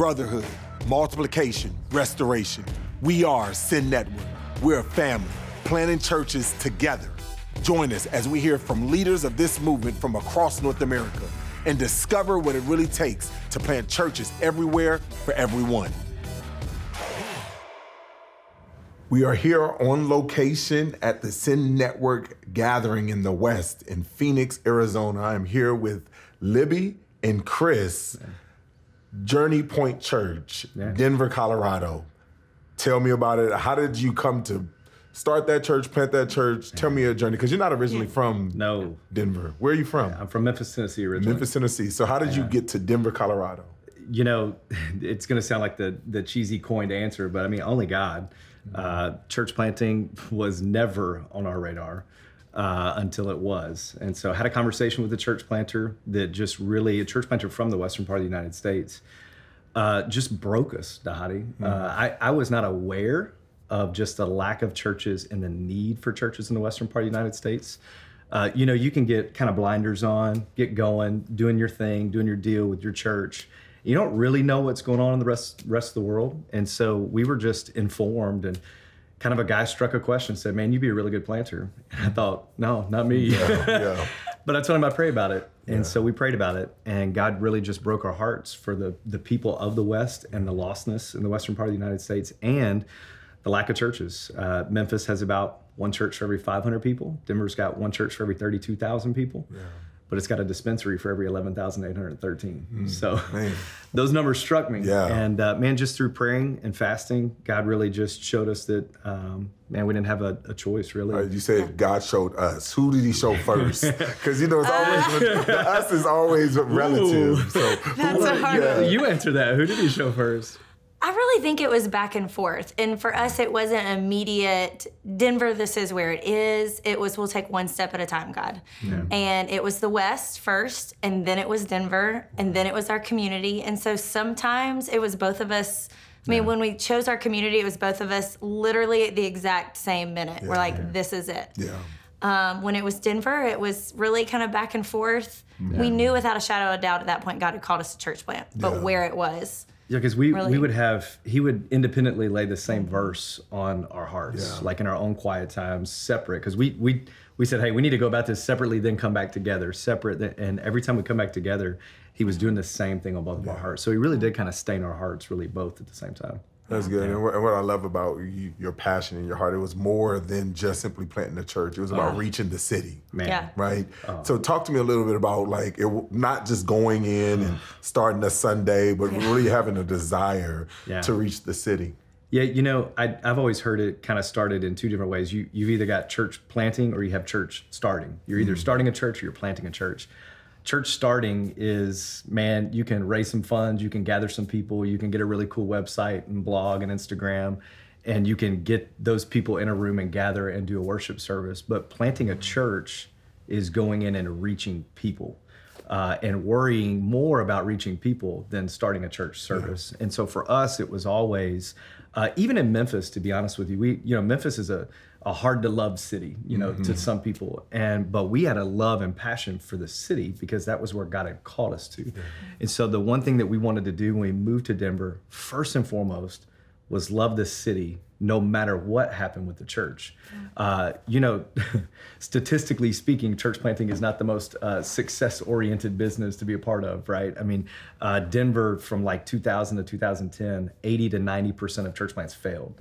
brotherhood, multiplication, restoration. We are Send Network. We're a family, planting churches together. Join us as we hear from leaders of this movement from across North America and discover what it really takes to plant churches everywhere for everyone. We are here on location at the Send Network gathering in the West in Phoenix, Arizona. I'm here with Libby and Chris, Journey Point Church, Yeah. Denver, Colorado. Tell me about it. How did you come to start that church, plant that church? Tell me your journey, because you're not originally from No, Denver. Where are you from? I'm from Memphis, Tennessee originally. Memphis, Tennessee. So how did you get to Denver, Colorado? You know, it's going to sound like the the cheesy coined answer, but I mean, only God. Uh, church planting was never on our radar uh, until it was, and so I had a conversation with a church planter that just really a church planter from the western part of the United States. uh, just broke us, Dhati. Uh, I, I was not aware of just the lack of churches and the need for churches in the western part of the United States. Uh, you know, you can get kind of blinders on, get going, doing your thing, doing your deal with your church. You don't really know what's going on in the rest rest of the world, and so we were just informed and. Kind of a guy struck a question, said, "Man, you'd be a really good planter." And I thought, "No, not me." yeah. But I told him I pray about it, and so we prayed about it, and God really just broke our hearts for the the people of the West and the lostness in the western part of the United States, and the lack of churches. Uh, Memphis has about one church for every 500 people. Denver's got one church for every 32,000 people. But it's got a dispensary for every 11,813. so man. those numbers struck me. Yeah. And uh, man, just through praying and fasting, God really just showed us that, um, man, we didn't have a, a choice really. Uh, you said God showed us. Who did He show first? Because you know it's always the us is always relative. So That's a hard yeah. you answer that. Who did he show first? I really think it was back and forth. And for us, it wasn't immediate, Denver, this is where it is. It was, we'll take one step at a time, God. And it was the West first, and then it was Denver, and then it was our community. And so sometimes it was both of us. I mean, when we chose our community, it was both of us literally at the exact same minute. We're like, this is it. yeah. Um, when it was Denver, it was really kind of back and forth. We knew without a shadow of doubt at that point God had called us to church plant, but Yeah. where it was. Yeah, because we Really? we would have he would independently lay the same mm-hmm. verse on our hearts, Yeah. like in our own quiet times, separate. Because we we we said, hey, we need to go about this separately, then come back together, separate. And every time we come back together, he was doing the same thing on both of our hearts. So he really did kind of stain our hearts, really both at the same time. That's good. And, what, and what I love about you, your passion and your heart, it was more than just simply planting a church. It was about uh-huh. reaching the city. Man, Yeah. Right. Uh-huh. So talk to me a little bit about like it, not just going in and mm. starting a Sunday, but really having a desire Yeah. to reach the city. Yeah, you know, I, I've always heard it kind of started in two different ways. You you've either got church planting or you have church starting. You're either mm. starting a church or you're planting a church. Church starting is man, you can raise some funds, you can gather some people, you can get a really cool website and blog and Instagram, and you can get those people in a room and gather and do a worship service. But planting a church is going in and reaching people uh, and worrying more about reaching people than starting a church service. And so for us, it was always, uh, even in Memphis, to be honest with you, we, you know, Memphis is a, a hard to love city, you know, to mm-hmm. some people. And, but we had a love and passion for the city because that was where God had called us to. And so the one thing that we wanted to do when we moved to Denver, first and foremost, was love this city no matter what happened with the church. Uh, you know, statistically speaking, church planting is not the most uh, success oriented business to be a part of, right? I mean, uh, Denver from like 2000 to 2010, 80 to 90% of church plants failed.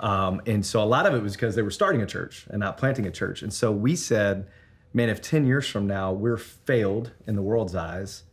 Um, and so a lot of it was because they were starting a church and not planting a church. And so we said, man, if 10 years from now we're failed in the world's eyes,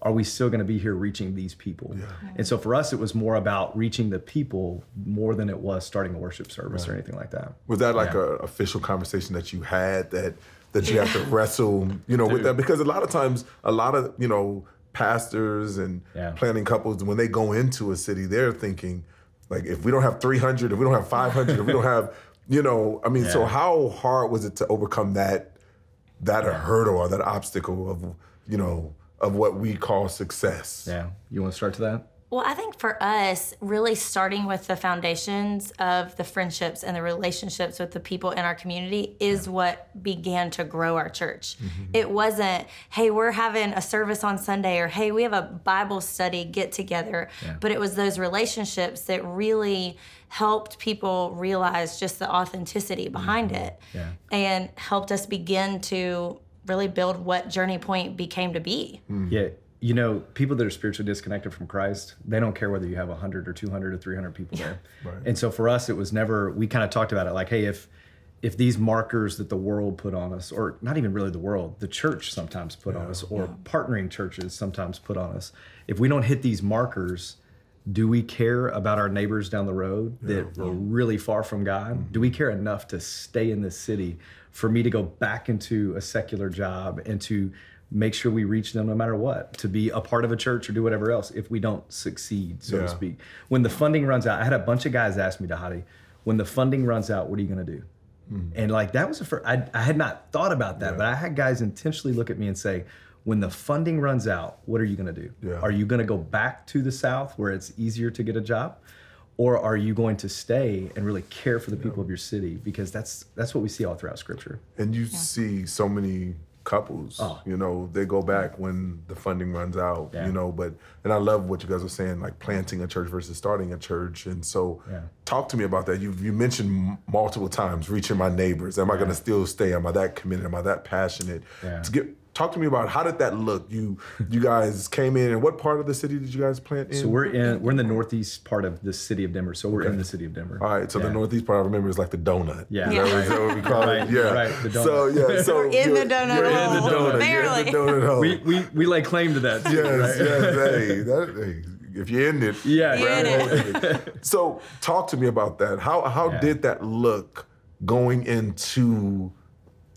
are we still going to be here reaching these people? And so for us, it was more about reaching the people more than it was starting a worship service or anything like that. Was that like Yeah. a official conversation that you had that that you have to wrestle, you know, with that? Because a lot of times, a lot of you know pastors and Yeah. planning couples when they go into a city, they're thinking like, if we don't have three hundred, if we don't have five hundred, if we don't have, you know, I mean, so how hard was it to overcome that that hurdle or that obstacle of you know of what we call success? Yeah. You want to start to that? Well, I think for us, really starting with the foundations of the friendships and the relationships with the people in our community is what began to grow our church. Mm-hmm. It wasn't, hey, we're having a service on Sunday or hey, we have a Bible study get together, but it was those relationships that really helped people realize just the authenticity behind mm-hmm. it Yeah. and helped us begin to really build what Journey Point became to be. Hmm. Yeah, you know, people that are spiritually disconnected from Christ, they don't care whether you have 100 or 200 or 300 people there. And so for us, it was never, we kind of talked about it like, hey, if, if these markers that the world put on us, or not even really the world, the church sometimes put on us, or partnering churches sometimes put on us, if we don't hit these markers, do we care about our neighbors down the road that are really far from God? Mm-hmm. Do we care enough to stay in this city for me to go back into a secular job and to make sure we reach them no matter what, to be a part of a church or do whatever else if we don't succeed, so Yeah. to speak? When the funding runs out, I had a bunch of guys ask me, Dhati, when the funding runs out, what are you going to do? Mm-hmm. And like that was the first, I, I had not thought about that, but I had guys intentionally look at me and say, when the funding runs out, what are you going to do? Yeah. Are you going to go back to the South where it's easier to get a job? Or are you going to stay and really care for the people of your city? Because that's that's what we see all throughout Scripture. And you see so many couples, Oh. you know, they go back when the funding runs out, Yeah. you know, but and I love what you guys are saying, like planting a church versus starting a church. And so Yeah. talk to me about that. You you mentioned m- multiple times reaching my neighbors. Am I gonna still stay? Am I that committed? Am I that passionate? Yeah. To get talk to me about how did that look? You you guys came in and what part of the city did you guys plant in? So we're in we're in the northeast part of the city of Denver. So we're in the city of Denver. all right, so the northeast part I remember is like the donut. Yeah. Is that, Yeah. what- is that what we call Right, it? Yeah. right, the donut. So yeah, so in the donut you're hole. in the donut. You're in Barely. the donut hole. We, we we lay claim to that. too, Yes, right? yes. Hey, that, hey, if you're in it, Yeah, You're in it. it. So, talk to me about that. How how Yeah. did that look going into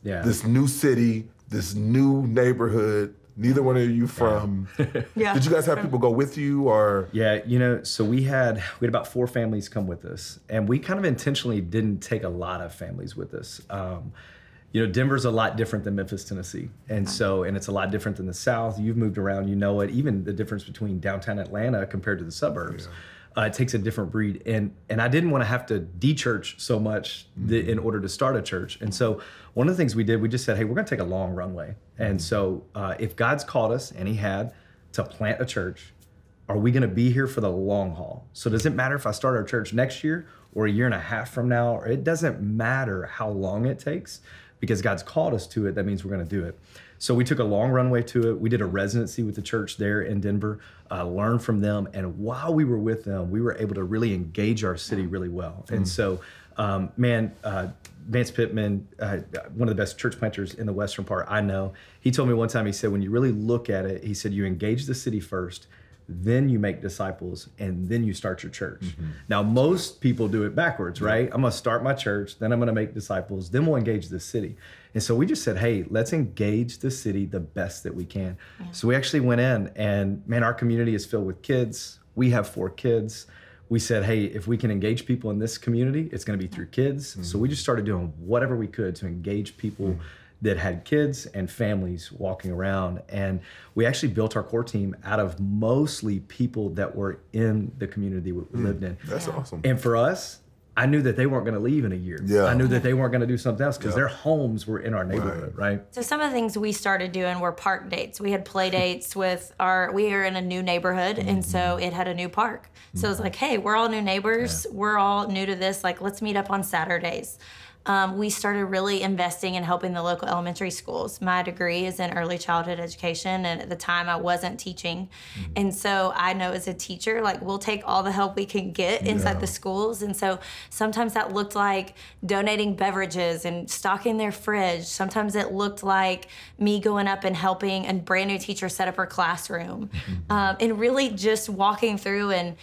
Yeah. this new city, this new neighborhood? Neither one of you from. Yeah. Did you guys have people go with you, or Yeah, you know, so we had we had about four families come with us, and we kind of intentionally didn't take a lot of families with us. Um, you know, Denver's a lot different than Memphis, Tennessee, and so and it's a lot different than the South. You've moved around, you know it. Even the difference between downtown Atlanta compared to the suburbs, uh, it takes a different breed. And and I didn't want to have to de-church so much th- in order to start a church. And so one of the things we did, we just said, hey, we're going to take a long runway. And so uh, if God's called us, and He had, to plant a church are we going to be here for the long haul? So does it matter if I start our church next year or a year and a half from now? Or it doesn't matter how long it takes because God's called us to it. That means we're going to do it. So we took a long runway to it. We did a residency with the church there in Denver, uh, learned from them, and while we were with them, we were able to really engage our city really well. And so, um, man, uh, Vance Pitman, uh, one of the best church planters in the western part, I know. He told me one time. He said, when you really look at it, he said you engage the city first then you make disciples and then you start your church. Mm-hmm. Now, most people do it backwards, right? I'm gonna start my church, then I'm gonna make disciples, then we'll engage the city. And so we just said, hey, let's engage the city the best that we can. So we actually went in and man, our community is filled with kids. We have four kids. We said, hey, if we can engage people in this community, it's gonna be through kids. So we mm-hmm. just started doing whatever we could to engage people mm-hmm. That had kids and families walking around. And we actually built our core team out of mostly people that were in the community we Hmm. lived in. that's awesome. And for us, I knew that they weren't going to leave in a year. Yeah. I knew that they weren't going to do something else because Yeah. their homes were in our neighborhood, right? So some of the things we started doing were park dates. We had play dates with our. We are in a new neighborhood, and so it had a new park. So it was like, hey, we're all new neighbors. We're all new to this. Like, let's meet up on Saturdays. Um, we started really investing in helping the local elementary schools. My degree is in early childhood education, and at the time I wasn't teaching. And so I know as a teacher, like we'll take all the help we can get inside the schools. And so sometimes that looked like donating beverages and stocking their fridge. Sometimes it looked like me going up and helping a brand new teacher set up her classroom, um, and really just walking through and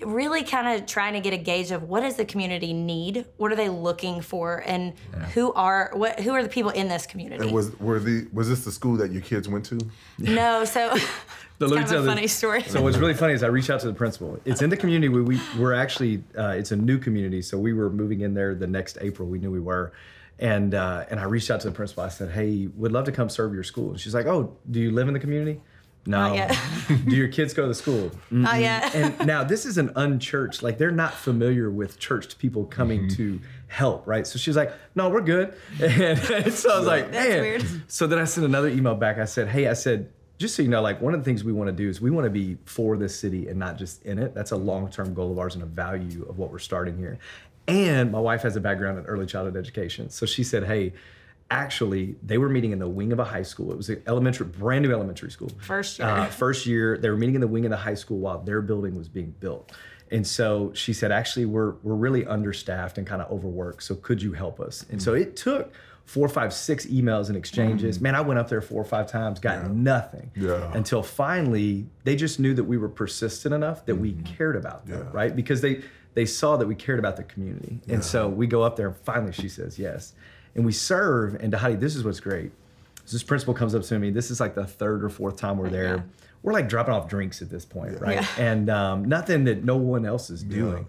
really kind of trying to get a gauge of what does the community need, what are they looking for, and who are what who are the people in this community. And was were the was this the school that your kids went to? no, so it's kind of a this- funny story. So what's really funny is I reached out to the principal. It's in the community. We, we we're actually uh, it's a new community, so we were moving in there the next April. We knew we were, and uh, and I reached out to the principal. I said, "Hey, would love to come serve your school." And she's like, "Oh, do you live in the community?" No. Not yet. Do your kids go to the school? Not yet. and now this is an unchurched, like they're not familiar with churched people coming Mm-hmm. to help, right? So she's like, no, we're good. And, so I was like, That's man. weird. So then I sent another email back. I said, hey, I said, just so you know, like one of the things we want to do is we want to be for this city and not just in it. That's a long-term goal of ours and a value of what we're starting here. And my wife has a background in early childhood education. So she said, hey, actually, they were meeting in the wing of a high school. It was an elementary, brand new elementary school. First uh, year. Uh, first year, they were meeting in the wing of the high school while their building was being built. And so she said, actually, we're we're really understaffed and kind of overworked. So could you help us? And so mm. it took four, five, six emails and exchanges. Mm. Man, I went up there four or five times, got nothing. Yeah. Until finally, they just knew that we were persistent enough that we mm-hmm. cared about them, Yeah. right? Because they they saw that we cared about the community. And so we go up there and finally she says yes. And we serve. And Dhati, this is what's great. So this principal comes up to me. This is like the third or fourth time we're there. Yeah. We're like dropping off drinks at this point, right? Yeah. And um, nothing that no one else is doing.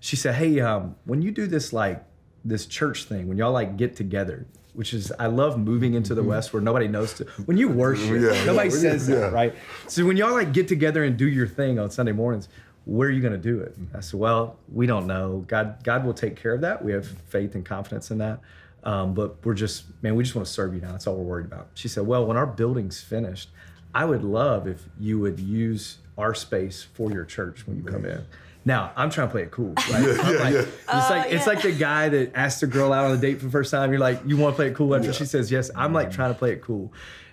She said, "Hey, um, when you do this like this church thing, when y'all like get together, which is I love moving into the West where nobody knows to. When you worship, Mm-hmm. Yeah, nobody yeah, says yeah. that, right? So when y'all like get together and do your thing on Sunday mornings, where are you going to do it? I said, well, we don't know. God, God will take care of that. We have faith and confidence in that. Um, but we're just, man, we just want to serve you now. That's all we're worried about. She said, well, when our building's finished, I would love if you would use our space for your church when you come in. Now I'm trying to play it cool, right? I'm like, yeah. It's like it's yeah. like the guy that asked a girl out on a date for the first time. You're like, you want to play it cool after she says yes. I'm like trying to play it cool,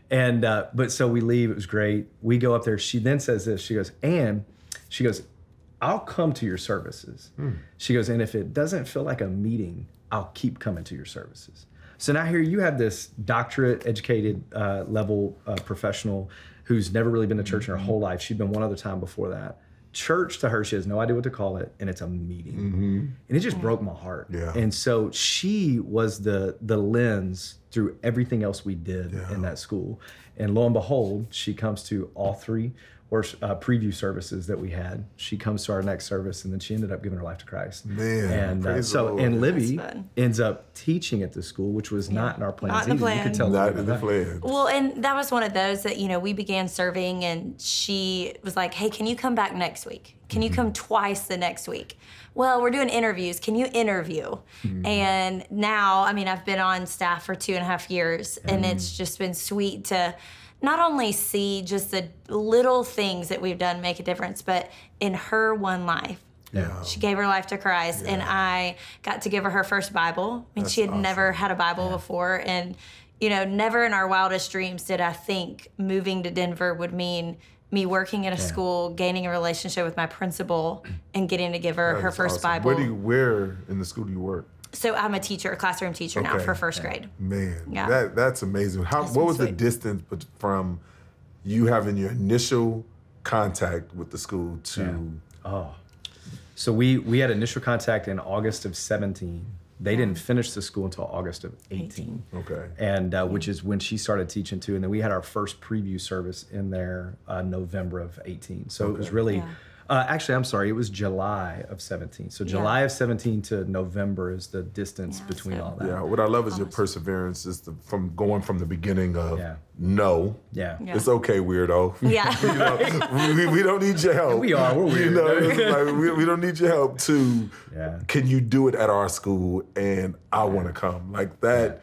and uh, but so we leave. It was great. We go up there. She then says this. She goes, and she goes, I'll come to your services. She goes, and if it doesn't feel like a meeting, I'll keep coming to your services. So now here you have this doctorate educated uh, level uh, professional who's never really been to church in her whole life. She'd been one other time before that. Church to her, she has no idea what to call it, and it's a meeting, and it just broke my heart. Yeah. And so she was the the lens through everything else we did in that school, and lo and behold, she comes to all three or uh, preview services that we had. She comes to our next service, and then she ended up giving her life to Christ. Man, and uh, praise the so and Libby ends up teaching at the school, which was not in our plans Not in the either. You could tell Not in the plan. Well, and that was one of those that, you know, we began serving and she was like, hey, can you come back next week? Can you come twice the next week? Well, we're doing interviews. Can you interview? And now, I mean, I've been on staff for two and a half years and it's just been sweet to not only see just the little things that we've done make a difference, but in her one life. Yeah. She gave her life to Christ, and I got to give her her first Bible. I mean, she had never had a Bible before, and you know, never in our wildest dreams did I think moving to Denver would mean me working at a school, gaining a relationship with my principal, and getting to give her her first awesome. Bible. Where do you where in the school do you work? So I'm a teacher, a classroom teacher now for first grade. Man, Yeah. that that's amazing. How That's what was the distance from you having your initial contact with the school to Oh. So we we had initial contact in August of 17. They didn't finish the school until August of 18. okay? and uh, which is when she started teaching too. And then we had our first preview service in there uh, November of 18. So it was really, Yeah. Uh, actually, I'm sorry, it was July of 17. So July of 17 to November is the distance Yeah, between so- all that. Yeah, what I love is your perseverance. Is the, from going from the beginning of Yeah. no, Yeah. Yeah. it's okay, weirdo. Yeah. You know, we, we don't need your help. We are, we're You weird. know, like, we, we don't need your help. To Yeah. can you do it at our school? And I want to come. Like that.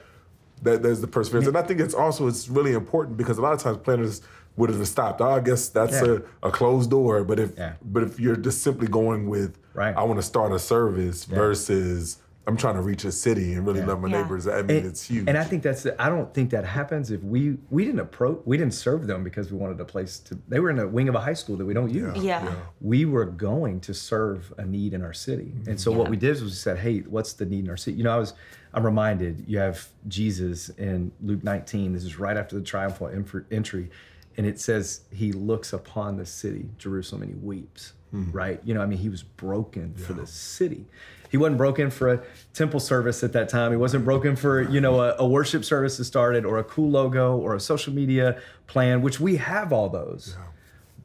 That there's the perseverance, and I think it's also it's really important because a lot of times planners would have stopped. Oh, I guess that's Yeah. a, a closed door. But if Yeah. but if you're just simply going with Right. I want to start a service versus I'm trying to reach a city and really love my Yeah. neighbors. I mean, And- it's huge. And I think that's the, I don't think that happens if we we didn't approach we didn't serve them because we wanted a place to they were in a wing of a high school that we don't use. Yeah. we were going to serve a need in our city. And so what we did was we said, hey, what's the need in our city? You know, I was, I'm reminded you have Jesus in Luke 19. This is right after the triumphal entry. And it says he looks upon the city, Jerusalem, and he weeps, hmm. right? You know, I mean, he was broken for the city. He wasn't broken for a temple service at that time. He wasn't broken for, you know, a, a worship service that started or a cool logo or a social media plan, which we have all those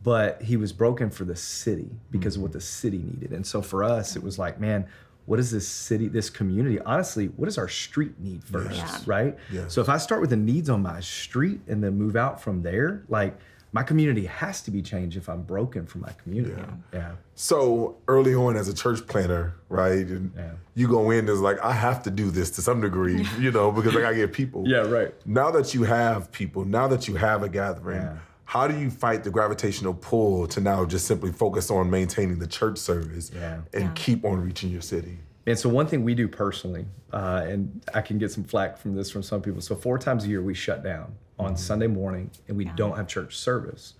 but he was broken for the city because of hmm. what the city needed. And so for us, it was like, man, what does this city, this community, honestly, what does our street need first, Yes. right? Yes. So if I start with the needs on my street and then move out from there, like my community has to be changed if I'm broken from my community. Yeah. So early on as a church planner, right? And Yeah. you go in as like, I have to do this to some degree, you know, because I gotta get people. Yeah, right. Now that you have people, now that you have a gathering, Yeah. How do you fight the gravitational pull to now just simply focus on maintaining the church service Yeah. and keep on reaching your city? And so one thing we do personally, uh, and I can get some flack from this from some people. So four times a year we shut down on Sunday morning, and we don't have church service.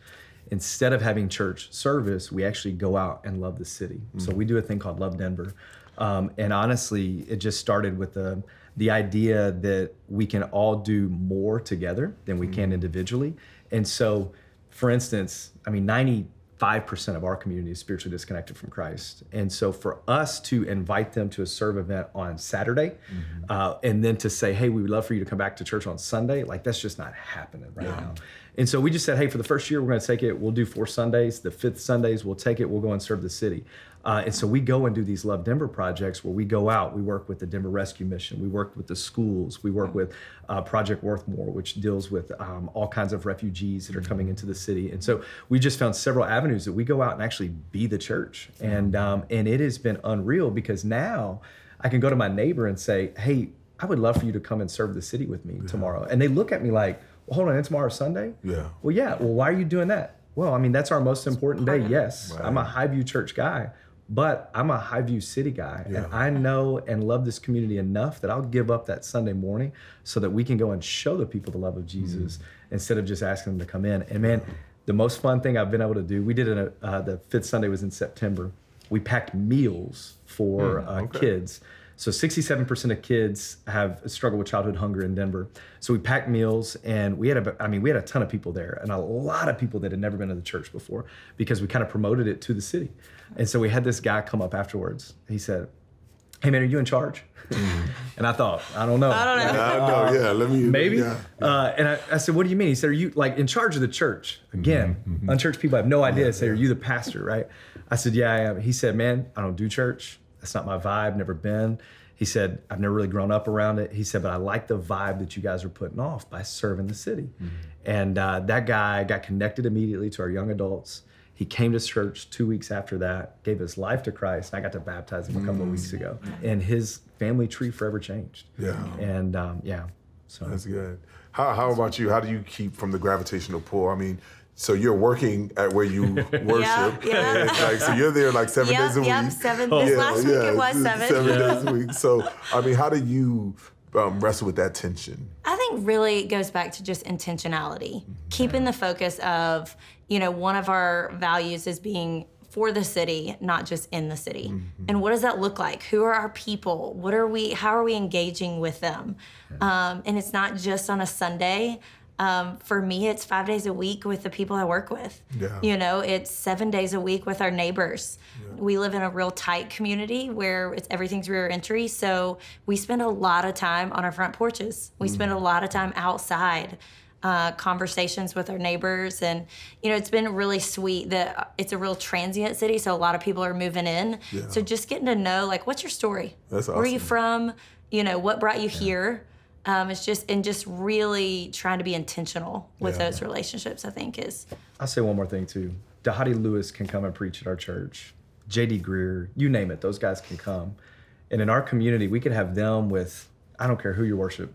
Instead of having church service, we actually go out and love the city. So we do a thing called Love Denver, um, and honestly, it just started with the the idea that we can all do more together than we can individually. And so, for instance, I mean, ninety 5% of our community is spiritually disconnected from Christ. And so for us to invite them to a serve event on Saturday uh, and then to say, hey, we would love for you to come back to church on Sunday, like that's just not happening right now. And so we just said, hey, for the first year, we're going to take it. We'll do four Sundays. The fifth Sundays, we'll take it. We'll go and serve the city. Uh, and so we go and do these Love Denver projects where we go out. We work with the Denver Rescue Mission. We work with the schools. We work with uh, Project Worthmore, which deals with um, all kinds of refugees that are coming into the city. And so we just found several avenues that we go out and actually be the church. And um, and it has been unreal because now I can go to my neighbor and say, hey, I would love for you to come and serve the city with me tomorrow. And they look at me like, well, hold on, and tomorrow's Sunday? Yeah. Well, yeah. Well, why are you doing that? Well, I mean, that's our most important day. Yes. I'm a Highview church guy, but I'm a Highview city guy. And I know and love this community enough that I'll give up that Sunday morning so that we can go and show the people the love of Jesus instead of just asking them to come in. And man, the most fun thing I've been able to do, we did it, uh, the fifth Sunday was in September. We packed meals for uh, kids. So 67% of kids have struggled with childhood hunger in Denver. So we packed meals and we had a, I mean, we had a ton of people there and a lot of people that had never been to the church before because we kind of promoted it to the city. And so we had this guy come up afterwards. He said, Hey man, are you in charge? Mm-hmm. and I thought, I don't know. I don't know. I know, yeah. Let me Maybe. Yeah. Uh, and I, I said, What do you mean? He said, Are you like in charge of the church? Mm-hmm, Again, mm-hmm. unchurched people have no idea. I said, Are you the pastor, right? I said, Yeah, I am. He said, Man, I don't do church. That's not my vibe, never been. He said, I've never really grown up around it. He said, But I like the vibe that you guys are putting off by serving the city. And uh, that guy got connected immediately to our young adults. He came to church two weeks after that, gave his life to Christ, and I got to baptize him a couple of weeks ago. And his family tree forever changed. Yeah. And um, yeah, so That's good. How, how about you? How do you keep from the gravitational pull? I mean, so you're working at where you worship. yeah. and, like, so you're there like seven Yep, days a week? yep, week. seven. This last week it was seven. Seven days a week. So, I mean, how do you um, wrestle with that tension? I think really it goes back to just intentionality, keeping the focus of, you know, one of our values is being for the city, not just in the city. And what does that look like? Who are our people? What are we? How are we engaging with them? Um, and it's not just on a Sunday. Um, for me, it's five days a week with the people I work with. Yeah. You know, it's seven days a week with our neighbors. We live in a real tight community where it's everything's rear entry, so we spend a lot of time on our front porches. We spend a lot of time outside, uh, conversations with our neighbors, and you know, it's been really sweet that it's a real transient city, so a lot of people are moving in. yeah. So just getting to know, like, what's your story? That's awesome. Where are you from? You know, what brought you here? Um, it's just and just really trying to be intentional with Yeah. those relationships. I think is I'll say one more thing too. Dhati Lewis can come and preach at our church. JD Greear, you name it, those guys can come. And in our community, we could have them with, I don't care who your worship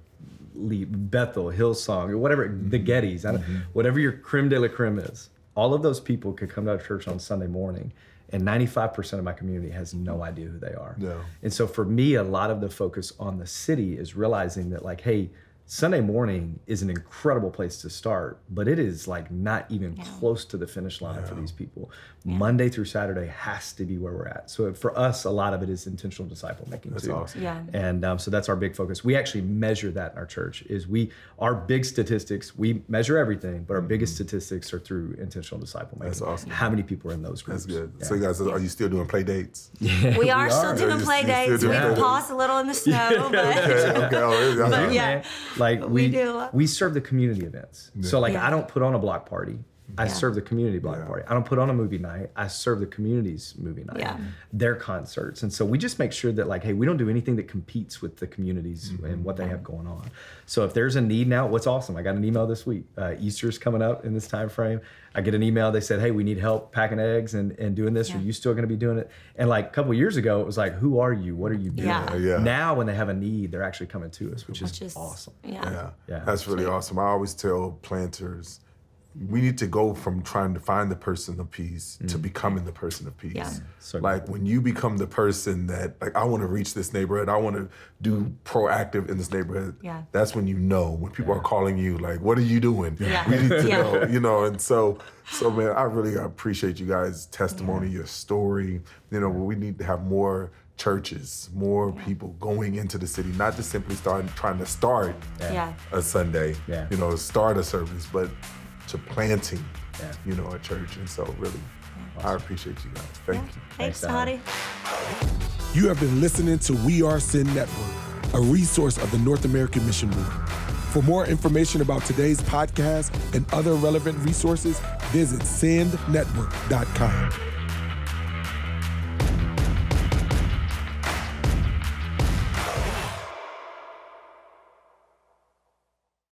lead, Bethel, Hillsong, or whatever, the Gettys, I don't, whatever your creme de la creme is. All of those people could come to our church on Sunday morning, and 95% of my community has no idea who they are. Yeah. And so for me, a lot of the focus on the city is realizing that, like, hey, Sunday morning is an incredible place to start, but it is like not even close to the finish line for these people. Monday through Saturday has to be where we're at. So for us, a lot of it is intentional disciple making That's too. awesome. Yeah. And um, so that's our big focus. We actually measure that in our church. Is we our big statistics. We measure everything, but our biggest statistics are through intentional disciple making. That's awesome. How many people are in those groups? That's good. Yeah. So, you guys, are you still doing play dates? We are still are. doing You play dates. doing We play dates. paused a little in the snow, but Okay, okay. Oh, But yeah. Yeah. Like We we do a lot. we serve the community events. So like Yeah. I don't put on a block party. I serve the community block party. I don't put on a movie night. I serve the community's movie night, Yeah. their concerts. And so we just make sure that, like, hey, we don't do anything that competes with the communities Mm-hmm. and what they have going on. So if there's a need now, what's awesome, I got an email this week. Uh, Easter's coming up in this time frame. I get an email. They said, hey, we need help packing eggs and, and doing this. Are you still going to be doing it? And like a couple years ago, it was like, who are you? What are you doing? Yeah. Yeah. Now, when they have a need, they're actually coming to us, which is, Which is awesome. Yeah. Yeah, Yeah. that's really awesome. I always tell planters, we need to go from trying to find the person of peace to mm. becoming the person of peace. Yeah. So like when you become the person that, like, I want to reach this neighborhood, I want to do proactive in this neighborhood. Yeah. That's when you know when people are calling you, like, what are you doing? Yeah. We need to Yeah. know, you know. And so, so man, I really appreciate you guys' testimony, your story. You know, we need to have more churches, more people going into the city, not just simply starting trying to start Yeah. a Sunday, Yeah. you know, start a service, but to planting, Yeah. you know, a church. And so really, I appreciate you guys. Thank you. Thanks, Tony. Toddy. You have been listening to We Are Send Network, a resource of the North American Mission Movement. For more information about today's podcast and other relevant resources, visit sendnetwork.com.